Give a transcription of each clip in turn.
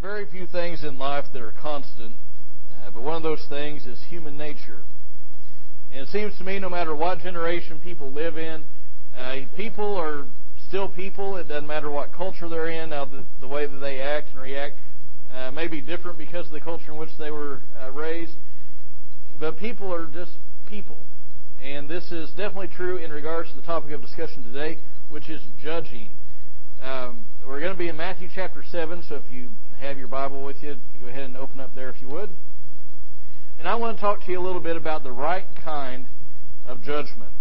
very few things in life that are constant, uh, but one of those things is human nature. And it seems to me, no matter what generation people live in, uh, people are still people. It doesn't matter what culture they're in. Now, the, the way that they act and react uh, may be different because of the culture in which they were uh, raised. But people are just people. And this is definitely true in regards to the topic of discussion today, which is judging. Um, we're going to be in Matthew chapter 7, so if you have your Bible with you, go ahead and open up there if you would. And I want to talk to you a little bit about the right kind of judgment.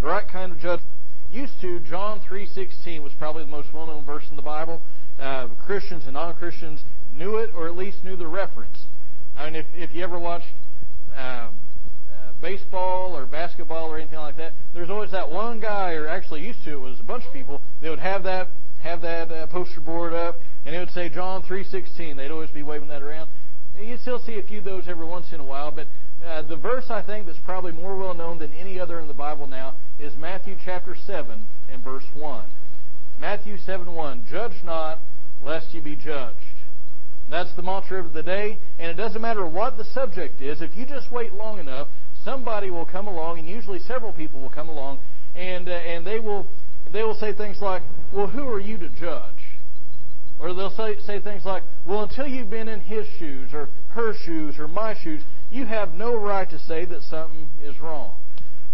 The right kind of judgment. Used to, John 3.16 was probably the most well-known verse in the Bible. Uh, Christians and non-Christians knew it, or at least knew the reference. I mean, if, if you ever watched uh, baseball or basketball or anything like that, there's always that one guy, or actually used to, it was a bunch of people, they would have that have that uh, poster board up, and it would say John 3:16. They'd always be waving that around. You still see a few of those every once in a while, but uh, the verse I think that's probably more well known than any other in the Bible now is Matthew chapter 7 and verse 1. Matthew 7:1. Judge not, lest you be judged. That's the mantra of the day, and it doesn't matter what the subject is. If you just wait long enough, somebody will come along, and usually several people will come along, and uh, and they will they will say things like, "Well, who are you to judge?" Or they'll say say things like, "Well, until you've been in his shoes or her shoes or my shoes, you have no right to say that something is wrong."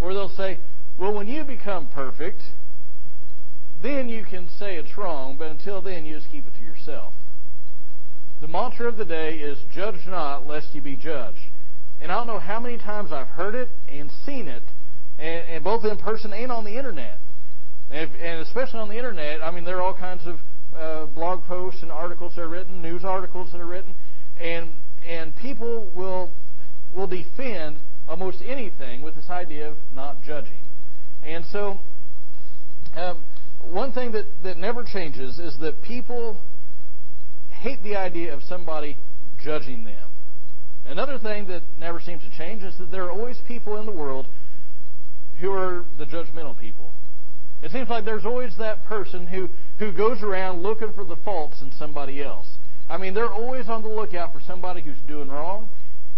Or they'll say, "Well, when you become perfect, then you can say it's wrong, but until then, you just keep it to yourself." The mantra of the day is "Judge not, lest you be judged." And I don't know how many times I've heard it and seen it, and, and both in person and on the internet. And, if, and, especially on the internet, I mean, there are all kinds of uh, blog posts and articles that are written, news articles that are written, and and people will will defend almost anything with this idea of not judging. And so, um, one thing that that never changes is that people hate the idea of somebody judging them. Another thing that never seems to change is that there are always people in the world who are the judgmental people. It seems like there's always that person who, who goes around looking for the faults in somebody else. I mean, they're always on the lookout for somebody who's doing wrong,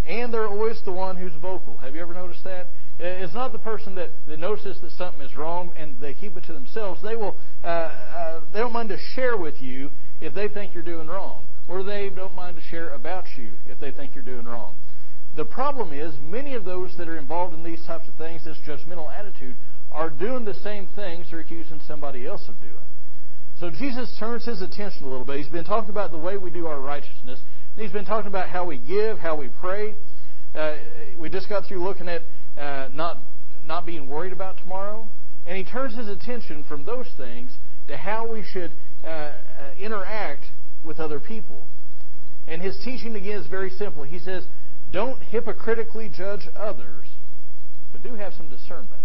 and they're always the one who's vocal. Have you ever noticed that? It's not the person that, that notices that something is wrong and they keep it to themselves. They will uh, uh, they don't mind to share with you if they think you're doing wrong or they don't mind to share about you if they think you're doing wrong. The problem is, many of those that are involved in these types of things, this judgmental attitude, are doing the same things they're accusing somebody else of doing. So Jesus turns his attention a little bit. He's been talking about the way we do our righteousness. He's been talking about how we give, how we pray. Uh, we just got through looking at uh, not not being worried about tomorrow, and he turns his attention from those things to how we should uh, uh interact with other people. And his teaching again is very simple. He says, don't hypocritically judge others, but do have some discernment.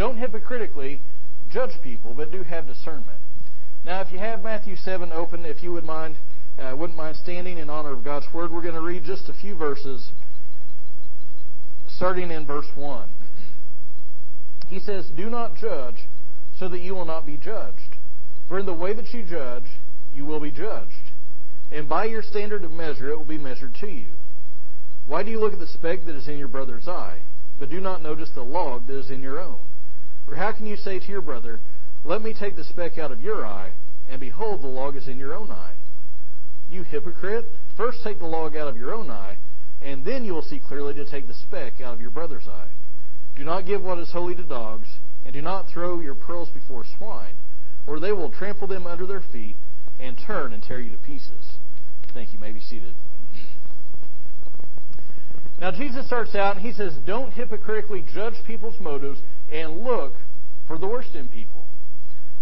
Don't hypocritically judge people, but do have discernment. Now, if you have Matthew 7 open, if you would mind, uh, wouldn't mind standing in honor of God's Word, we're going to read just a few verses, starting in verse 1. He says, Do not judge so that you will not be judged. For in the way that you judge, you will be judged. And by your standard of measure, it will be measured to you. Why do you look at the speck that is in your brother's eye, but do not notice the log that is in your own? Or how can you say to your brother, Let me take the speck out of your eye, and behold, the log is in your own eye? You hypocrite, first take the log out of your own eye, and then you will see clearly to take the speck out of your brother's eye. Do not give what is holy to dogs, and do not throw your pearls before swine, or they will trample them under their feet and turn and tear you to pieces. Thank you. may be seated. Now, Jesus starts out and he says, Don't hypocritically judge people's motives and look for the worst in people.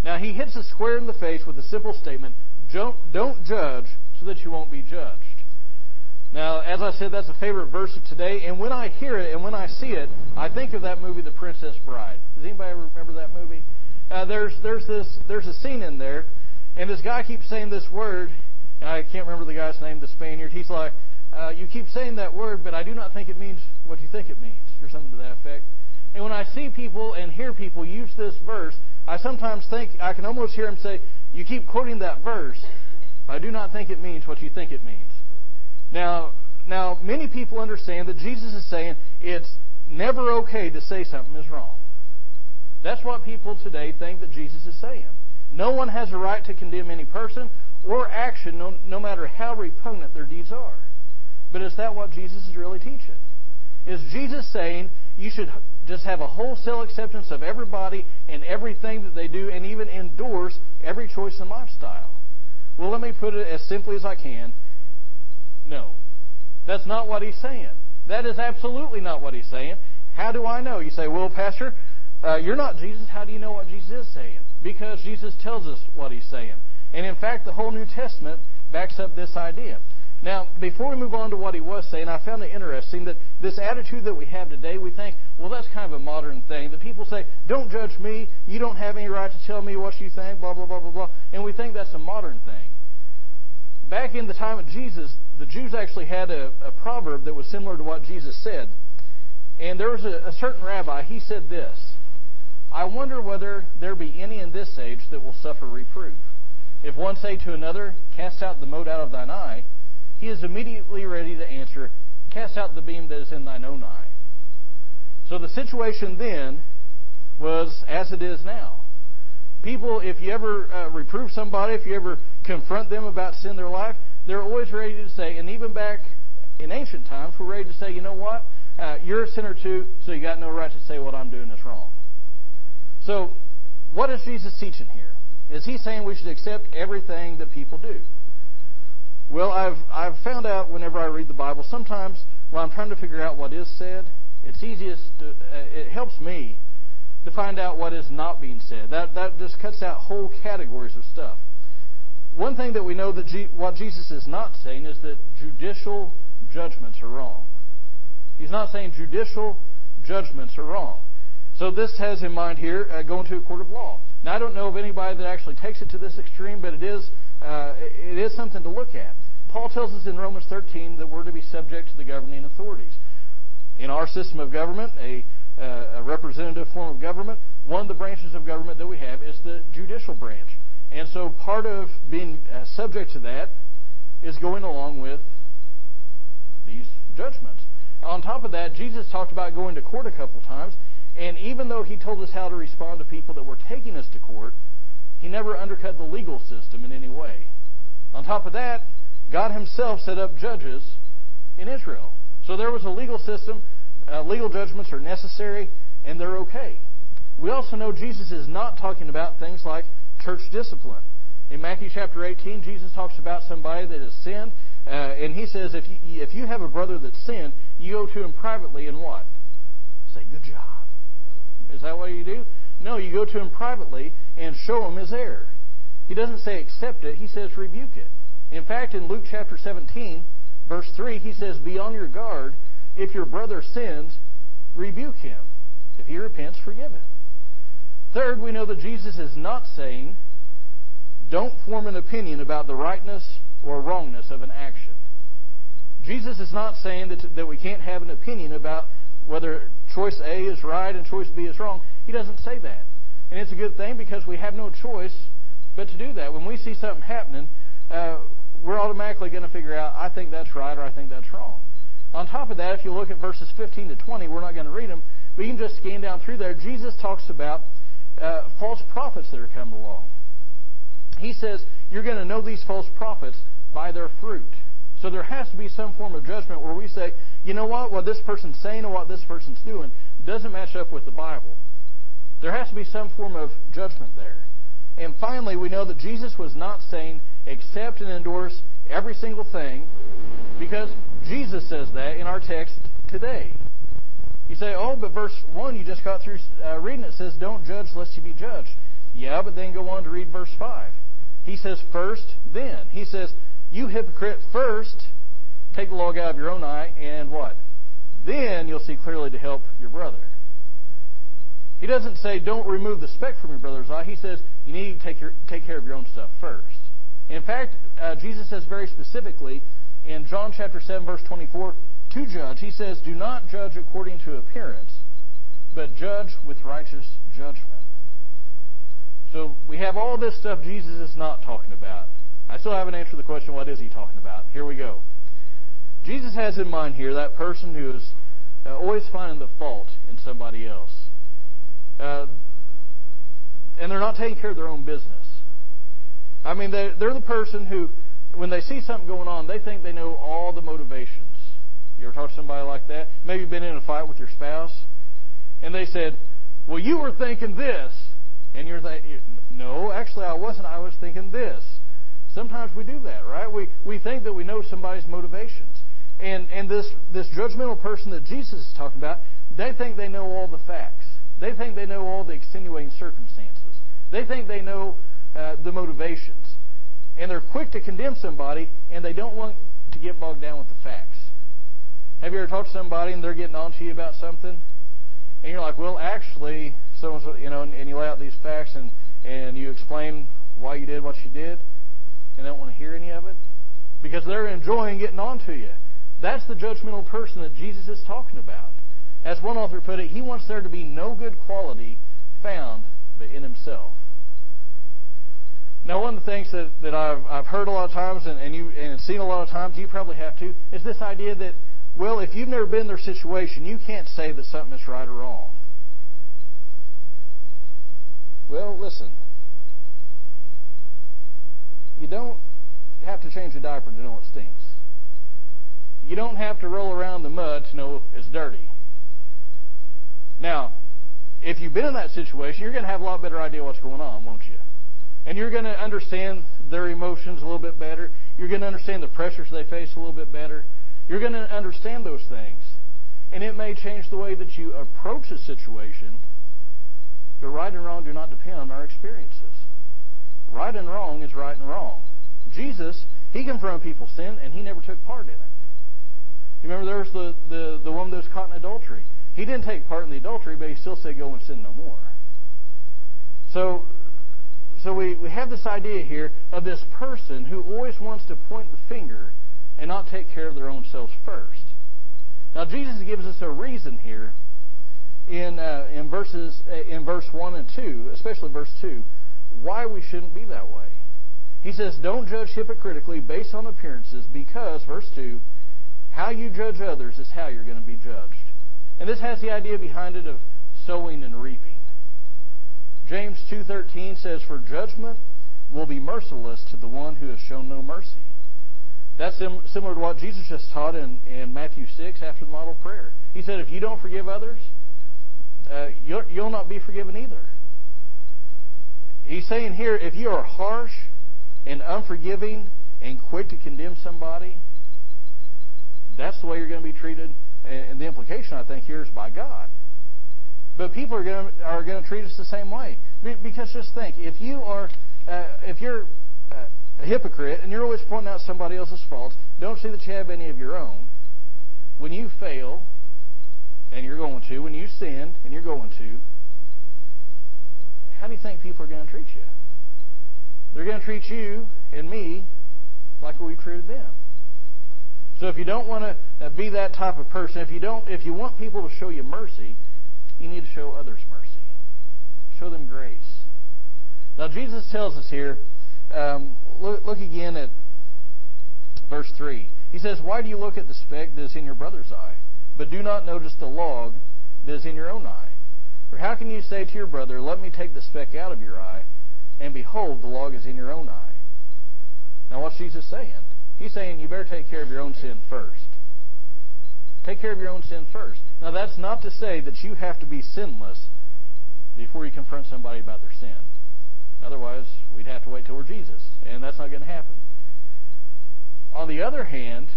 Now, he hits us square in the face with a simple statement don't, don't judge so that you won't be judged. Now, as I said, that's a favorite verse of today, and when I hear it and when I see it, I think of that movie, The Princess Bride. Does anybody remember that movie? Uh, there's there's this there's a scene in there and this guy keeps saying this word, and I can't remember the guy's name, the Spaniard. He's like, uh, You keep saying that word, but I do not think it means what you think it means, or something to that effect. And when I see people and hear people use this verse, I sometimes think, I can almost hear them say, You keep quoting that verse, I do not think it means what you think it means. Now, now many people understand that Jesus is saying it's never okay to say something is wrong. That's what people today think that Jesus is saying. No one has a right to condemn any person or action, no, no matter how repugnant their deeds are. But is that what Jesus is really teaching? Is Jesus saying you should just have a wholesale acceptance of everybody and everything that they do and even endorse every choice in lifestyle? Well, let me put it as simply as I can. No. That's not what he's saying. That is absolutely not what he's saying. How do I know? You say, well, Pastor, uh, you're not Jesus. How do you know what Jesus is saying? Because Jesus tells us what he's saying. And in fact, the whole New Testament backs up this idea. Now, before we move on to what he was saying, I found it interesting that this attitude that we have today, we think, well, that's kind of a modern thing. That people say, don't judge me. You don't have any right to tell me what you think, blah, blah, blah, blah, blah. And we think that's a modern thing. Back in the time of Jesus, the Jews actually had a, a proverb that was similar to what Jesus said. And there was a, a certain rabbi, he said this I wonder whether there be any in this age that will suffer reproof. If one say to another, Cast out the mote out of thine eye, he is immediately ready to answer, Cast out the beam that is in thine own eye. So the situation then was as it is now. People, if you ever uh, reprove somebody, if you ever confront them about sin in their life, they're always ready to say, and even back in ancient times, we're ready to say, you know what? Uh, you're a sinner too, so you got no right to say what I'm doing is wrong. So, what is Jesus teaching here? Is he saying we should accept everything that people do? Well, I've I've found out whenever I read the Bible, sometimes when I'm trying to figure out what is said, it's easiest to, uh, it helps me to find out what is not being said. That that just cuts out whole categories of stuff. One thing that we know that G, what Jesus is not saying is that judicial judgments are wrong. He's not saying judicial judgments are wrong. So this has in mind here uh, going to a court of law. Now I don't know of anybody that actually takes it to this extreme, but it is uh, it is something to look at. Paul tells us in Romans 13 that we're to be subject to the governing authorities. In our system of government, a, uh, a representative form of government, one of the branches of government that we have is the judicial branch. And so part of being uh, subject to that is going along with these judgments. On top of that, Jesus talked about going to court a couple times, and even though he told us how to respond to people that were taking us to court, he never undercut the legal system in any way. On top of that, God himself set up judges in Israel. So there was a legal system. Uh, legal judgments are necessary, and they're okay. We also know Jesus is not talking about things like church discipline. In Matthew chapter 18, Jesus talks about somebody that has sinned, uh, and he says if you, if you have a brother that's sinned, you go to him privately and what? Say, good job. Is that what you do? No, you go to him privately and show him his error. He doesn't say accept it, he says rebuke it. In fact, in Luke chapter 17, verse 3, he says, Be on your guard. If your brother sins, rebuke him. If he repents, forgive him. Third, we know that Jesus is not saying, Don't form an opinion about the rightness or wrongness of an action. Jesus is not saying that, that we can't have an opinion about whether choice A is right and choice B is wrong. He doesn't say that. And it's a good thing because we have no choice but to do that. When we see something happening, uh, we're automatically going to figure out, I think that's right or I think that's wrong. On top of that, if you look at verses 15 to 20, we're not going to read them, but you can just scan down through there. Jesus talks about uh, false prophets that are coming along. He says, You're going to know these false prophets by their fruit. So there has to be some form of judgment where we say, you know what, what this person's saying or what this person's doing doesn't match up with the Bible. There has to be some form of judgment there. And finally, we know that Jesus was not saying accept and endorse every single thing because Jesus says that in our text today. You say, oh, but verse 1 you just got through uh, reading it says, don't judge lest you be judged. Yeah, but then go on to read verse 5. He says, first, then. He says, you hypocrite, first take the log out of your own eye, and what? Then you'll see clearly to help your brother. He doesn't say don't remove the speck from your brother's eye. He says you need to take, your, take care of your own stuff first. In fact, uh, Jesus says very specifically in John chapter 7, verse 24, to judge, he says, Do not judge according to appearance, but judge with righteous judgment. So we have all this stuff Jesus is not talking about. I still haven't answered the question, what is he talking about? Here we go. Jesus has in mind here that person who is uh, always finding the fault in somebody else. Uh, and they're not taking care of their own business. I mean, they're, they're the person who, when they see something going on, they think they know all the motivations. You ever talk to somebody like that? Maybe you've been in a fight with your spouse, and they said, Well, you were thinking this. And you're thinking, No, actually, I wasn't. I was thinking this. Sometimes we do that, right? We, we think that we know somebody's motivations. And, and this, this judgmental person that Jesus is talking about, they think they know all the facts. They think they know all the extenuating circumstances. They think they know uh, the motivations. And they're quick to condemn somebody, and they don't want to get bogged down with the facts. Have you ever talked to somebody and they're getting on to you about something? And you're like, well, actually, so you know, and, and you lay out these facts and, and you explain why you did what you did, and they don't want to hear any of it because they're enjoying getting on to you. That's the judgmental person that Jesus is talking about. As one author put it, he wants there to be no good quality found but in himself. Now, one of the things that, that I've, I've heard a lot of times and, and, you, and seen a lot of times, you probably have too, is this idea that, well, if you've never been in their situation, you can't say that something is right or wrong. Well, listen. You don't have to change a diaper to know it stinks. You don't have to roll around the mud to know it's dirty. Now, if you've been in that situation, you're going to have a lot better idea what's going on, won't you? And you're going to understand their emotions a little bit better. You're going to understand the pressures they face a little bit better. You're going to understand those things. And it may change the way that you approach a situation, but right and wrong do not depend on our experiences. Right and wrong is right and wrong. Jesus, he confronted people's sin, and he never took part in it. You remember there was the, the, the woman that was caught in adultery. He didn't take part in the adultery, but he still said, Go and sin no more. So, so we, we have this idea here of this person who always wants to point the finger and not take care of their own selves first. Now, Jesus gives us a reason here in, uh, in, verses, uh, in verse 1 and 2, especially verse 2, why we shouldn't be that way. He says, Don't judge hypocritically based on appearances, because, verse 2, how you judge others is how you're going to be judged. And this has the idea behind it of sowing and reaping. James 2:13 says for judgment will be merciless to the one who has shown no mercy. That's sim- similar to what Jesus just taught in, in Matthew 6 after the model prayer. He said, if you don't forgive others, uh, you'll, you'll not be forgiven either. He's saying here, if you are harsh and unforgiving and quick to condemn somebody, that's the way you're going to be treated and the implication I think here is by God. But people are going to, are going to treat us the same way because just think if you are uh, if you're uh, a hypocrite and you're always pointing out somebody else's faults, don't see that you have any of your own. When you fail, and you're going to, when you sin, and you're going to, how do you think people are going to treat you? They're going to treat you and me like we've treated them. So if you don't want to uh, be that type of person, if you don't, if you want people to show you mercy, you need to show others mercy. Show them grace. Now Jesus tells us here. Um, look, look again at verse three. He says, "Why do you look at the speck that is in your brother's eye, but do not notice the log that is in your own eye? Or how can you say to your brother, Let me take the speck out of your eye, and behold, the log is in your own eye?" Now, what's Jesus saying? He's saying you better take care of your own sin first. Take care of your own sin first. Now, that's not to say that you have to be sinless before you confront somebody about their sin. Otherwise, we'd have to wait till we're Jesus, and that's not going to happen. On the other hand,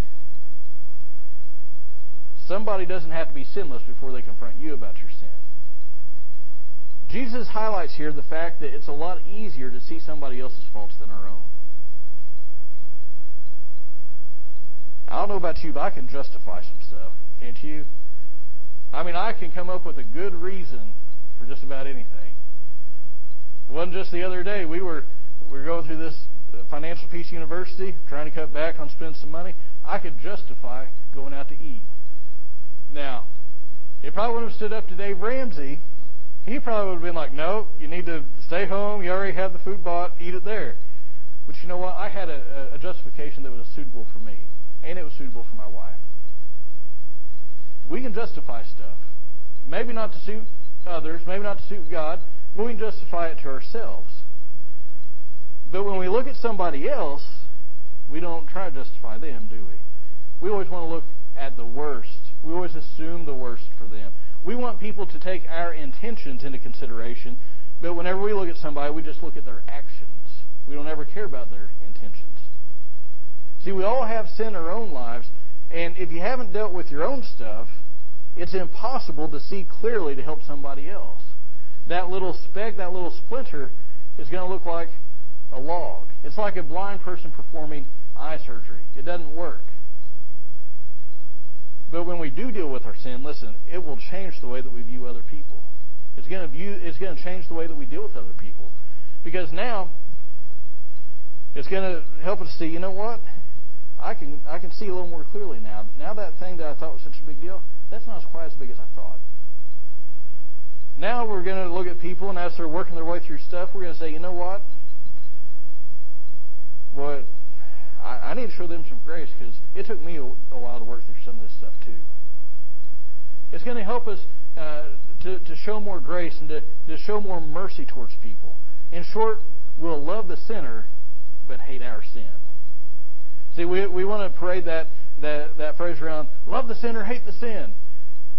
somebody doesn't have to be sinless before they confront you about your sin. Jesus highlights here the fact that it's a lot easier to see somebody else's faults than our own. I don't know about you, but I can justify some stuff, can't you? I mean, I can come up with a good reason for just about anything. It wasn't just the other day. We were we were going through this uh, Financial Peace University, trying to cut back on spending some money. I could justify going out to eat. Now, it probably would have stood up to Dave Ramsey. He probably would have been like, "No, you need to stay home. You already have the food bought. Eat it there." But you know what? I had a, a justification that was suitable for me, and it was suitable for my wife. We can justify stuff. Maybe not to suit others, maybe not to suit God, but we can justify it to ourselves. But when we look at somebody else, we don't try to justify them, do we? We always want to look at the worst. We always assume the worst for them. We want people to take our intentions into consideration, but whenever we look at somebody, we just look at their actions. We don't ever care about their intentions. See, we all have sin in our own lives, and if you haven't dealt with your own stuff, it's impossible to see clearly to help somebody else. That little speck, that little splinter, is going to look like a log. It's like a blind person performing eye surgery. It doesn't work. But when we do deal with our sin, listen, it will change the way that we view other people. It's going to view it's going to change the way that we deal with other people. Because now it's going to help us see, you know what? I can I can see a little more clearly now. Now that thing that I thought was such a big deal, that's not quite as big as I thought. Now we're going to look at people, and as they're working their way through stuff, we're going to say, you know what? What I, I need to show them some grace because it took me a, a, while to work through some of this stuff too. It's going to help us uh, to, to show more grace and to, to show more mercy towards people. In short, we'll love the sinner but hate our sin. See, we, we want to parade that, that, that phrase around love the sinner, hate the sin.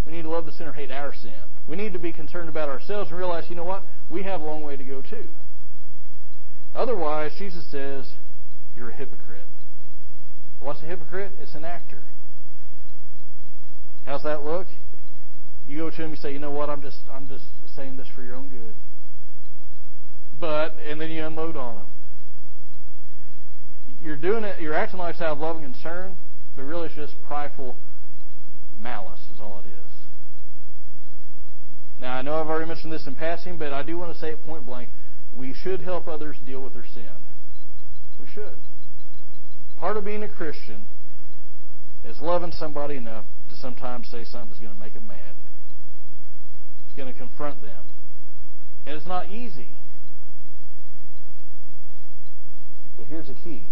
We need to love the sinner, hate our sin. We need to be concerned about ourselves and realize, you know what? We have a long way to go too. Otherwise, Jesus says, you're a hypocrite. What's a hypocrite? It's an actor. How's that look? You go to him, you say, you know what? I'm just, I'm just saying this for your own good. But, and then you unload on him. You're doing it. You're acting like out of love and concern, but really it's just prideful malice. Is all it is. Now I know I've already mentioned this in passing, but I do want to say it point blank. We should help others deal with their sin. We should. Part of being a Christian is loving somebody enough to sometimes say something that's going to make them mad. It's going to confront them. And it's not easy. But here's the key.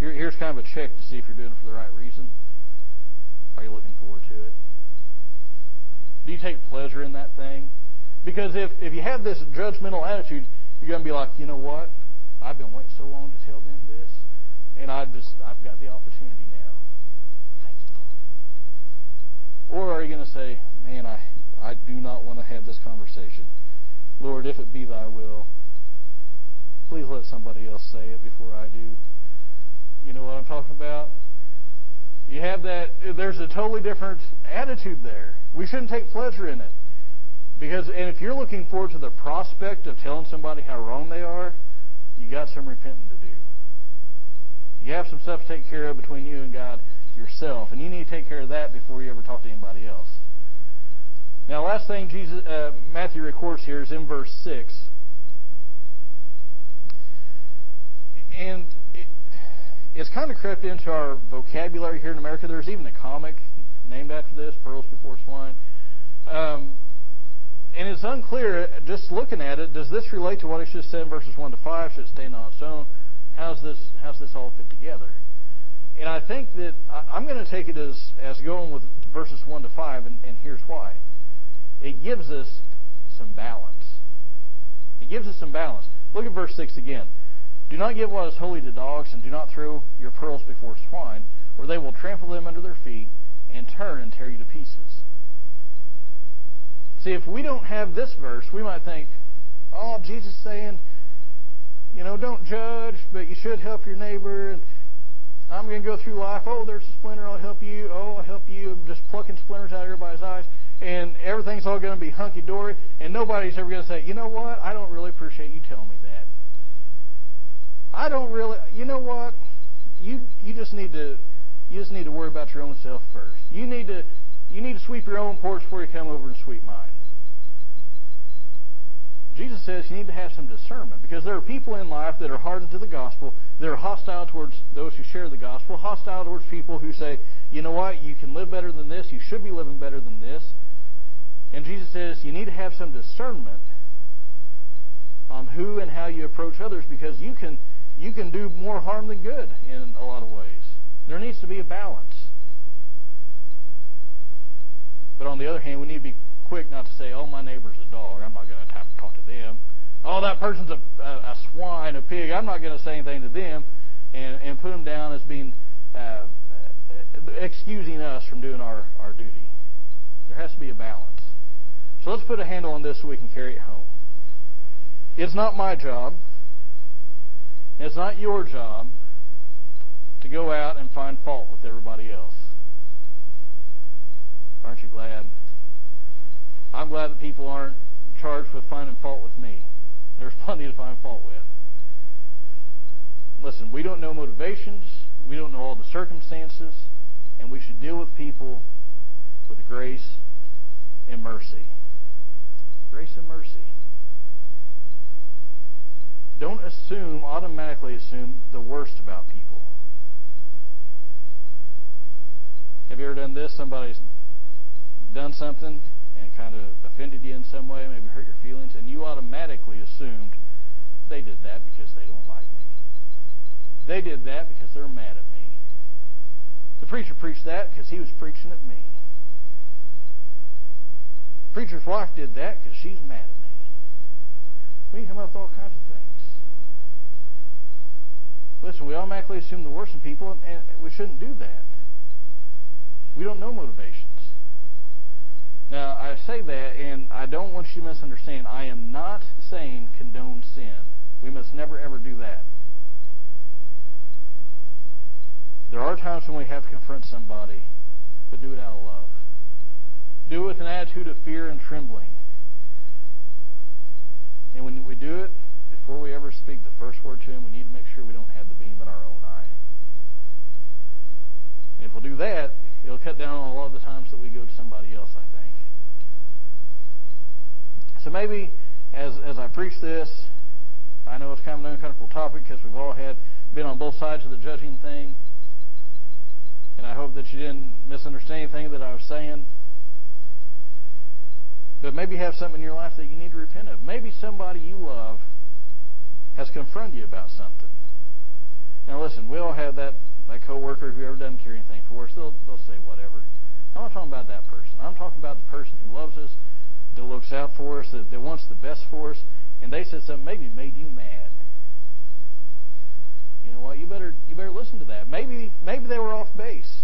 Here, here's kind of a check to see if you're doing it for the right reason. Are you looking forward to it? Do you take pleasure in that thing? Because if, if you have this judgmental attitude, you're going to be like, you know what? I've been waiting so long to tell them this and I just I've got the opportunity now. Thank you, Lord. Or are you going to say, man, I I do not want to have this conversation. Lord, if it be Thy will, please let somebody else say it before I do. You know what I'm talking about? You have that. There's a totally different attitude there. We shouldn't take pleasure in it. Because, and if you're looking forward to the prospect of telling somebody how wrong they are, you got some do. You have some stuff to take care of between you and God yourself, and you need to take care of that before you ever talk to anybody else. Now, last thing Jesus, uh, Matthew records here is in verse six, and it, it's kind of crept into our vocabulary here in America. There's even a comic named after this, "Pearls Before Swine." Um, and it's unclear, just looking at it, does this relate to what I just said in verses 1 to 5? Should it stand on its own? How's this how's this all fit together? And I think that I, am going to take it as as going with verses one to five, and, and here's why. It gives us some balance. It gives us some balance. Look at verse six again. Do not give what is holy to dogs, and do not throw your pearls before swine, or they will trample them under their feet and turn and tear you to pieces. See, if we don't have this verse, we might think, oh, Jesus saying, don't judge, but you should help your neighbor. And I'm going to go through life. Oh, there's a splinter. I'll help you. Oh, I'll help you. I'm just plucking splinters out of everybody's eyes. And everything's all going to be hunky dory. And nobody's ever going to say, you know what? I don't really appreciate you telling me that. I don't really. You know what? You you just need to you just need to worry about your own self first. You need to you need to sweep your own porch before you come over and sweep mine. Jesus says you need to have some discernment because there are people in life that are hardened to the gospel. They're hostile towards those who share the gospel, hostile towards people who say, you know what, you can live better than this, you should be living better than this. And Jesus says you need to have some discernment on who and how you approach others because you can you can do more harm than good in a lot of ways. There needs to be a balance. But on the other hand, we need to be quick not to say, "Oh, my neighbor's a dog. I'm not going to talk to them." Oh, that person's a, a, a swine, a pig. I'm not going to say anything to them, and and put them down as being uh, excusing us from doing our our duty. There has to be a balance. So let's put a handle on this so we can carry it home. It's not my job. It's not your job to go out and find fault with everybody else. Aren't you glad? I'm glad that people aren't charged with finding fault with me. There's plenty to find fault with. Listen, we don't know motivations, we don't know all the circumstances, and we should deal with people with grace and mercy. Grace and mercy. Don't assume, automatically assume, the worst about people. Have you ever done this? Somebody's done something and kind of offended you in some way, maybe hurt your feelings, and you automatically assumed they did that because they don't like me. They did that because they're mad at me. The preacher preached that because he was preaching at me. The preacher's wife did that because she's mad at me. We come up with all kinds of things. Listen, we automatically assume the worst in people, and we shouldn't do that. We don't know motivations. Now, I say that, and I don't want you to misunderstand. I am not saying condone sin. We must never, ever do that. There are times when we have to confront somebody, but do it out of love. Do it with an attitude of fear and trembling. And when we do it, before we ever speak the first word to him, we need to make sure we don't have the beam in our own eye. And if we'll do that, it'll cut down on a lot of the times that we go to somebody else, I think. So maybe as as I preach this, I know it's kind of an uncomfortable topic because we've all had been on both sides of the judging thing. And I hope that you didn't misunderstand anything that I was saying. But maybe you have something in your life that you need to repent of. Maybe somebody you love has confronted you about something. Now listen, we all have that that coworker who ever doesn't care anything for us. They'll they'll say whatever. I'm not talking about that person. I'm talking about the person who loves us, that looks out for us, that, that wants the best for us, and they said something maybe made you mad. You know what? You better you better listen to that. Maybe maybe they were off base.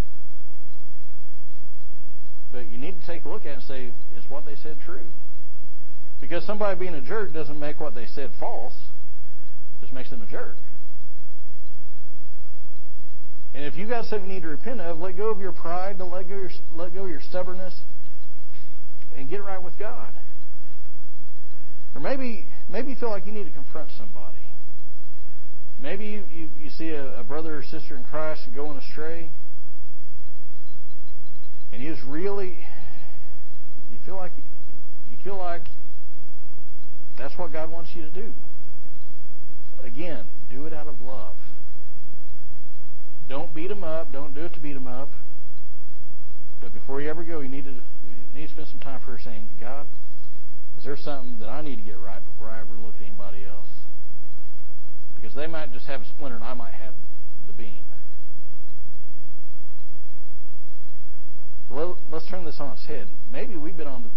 But you need to take a look at it and say, is what they said true? Because somebody being a jerk doesn't make what they said false. It just makes them a jerk. And if you got something you need to repent of, let go of your pride, let go of your, let go of your stubbornness, and get right with God. Or maybe maybe you feel like you need to confront somebody. Maybe you, you, you see a, a brother or sister in Christ going astray, and you just really you feel like you feel like that's what God wants you to do. Again, do it out of love. Don't beat them up. Don't do it to beat them up. But before you ever go, you need to you need to spend some time prayer saying, God, is there something that I need to get right before I ever look at anybody else? Because they might just have a splinter and I might have the beam. Well, let's turn this on its head. Maybe we've been on the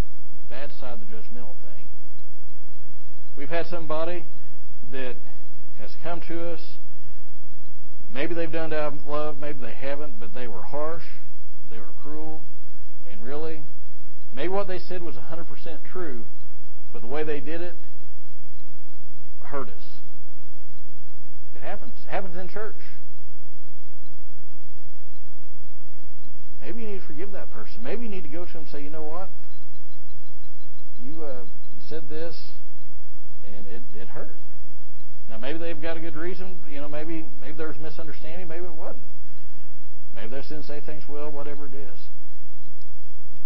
bad side of the judgmental thing. We've had somebody that has come to us. Maybe they've done it out of love, maybe they haven't, but they were harsh, they were cruel, and really, maybe what they said was 100% true, but the way they did it hurt us. It happens. It happens in church. Maybe you need to forgive that person. Maybe you need to go to them and say, you know what? You, uh, you said this, and it, it hurt. Now maybe they've got a good reason. You know, maybe maybe there was misunderstanding. Maybe it wasn't. Maybe they didn't say things well. Whatever it is.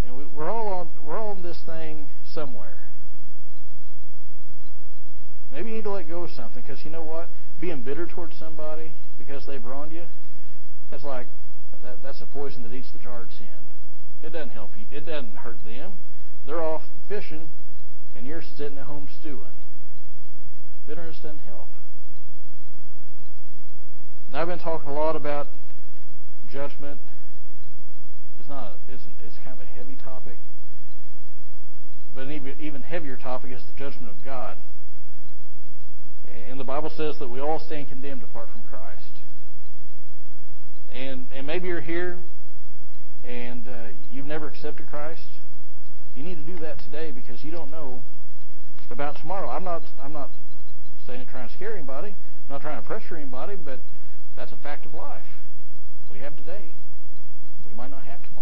And we, we're all on we're all on this thing somewhere. Maybe you need to let go of something because you know what? Being bitter towards somebody because they've wronged you, that's like that, that's a poison that eats the jarred sin. It doesn't help you. It doesn't hurt them. They're off fishing, and you're sitting at home stewing. Bitterness doesn't help. Now, I've been talking a lot about judgment. Not. It's it's kind of a heavy topic, but an even even heavier topic is the judgment of God. And the Bible says that we all stand condemned apart from Christ. And and maybe you're here, and uh, you've never accepted Christ. You need to do that today because you don't know about tomorrow. I'm not. I'm not saying trying to scare anybody. I'm not trying to pressure anybody, but that's a fact of life. We have today. We might not have tomorrow.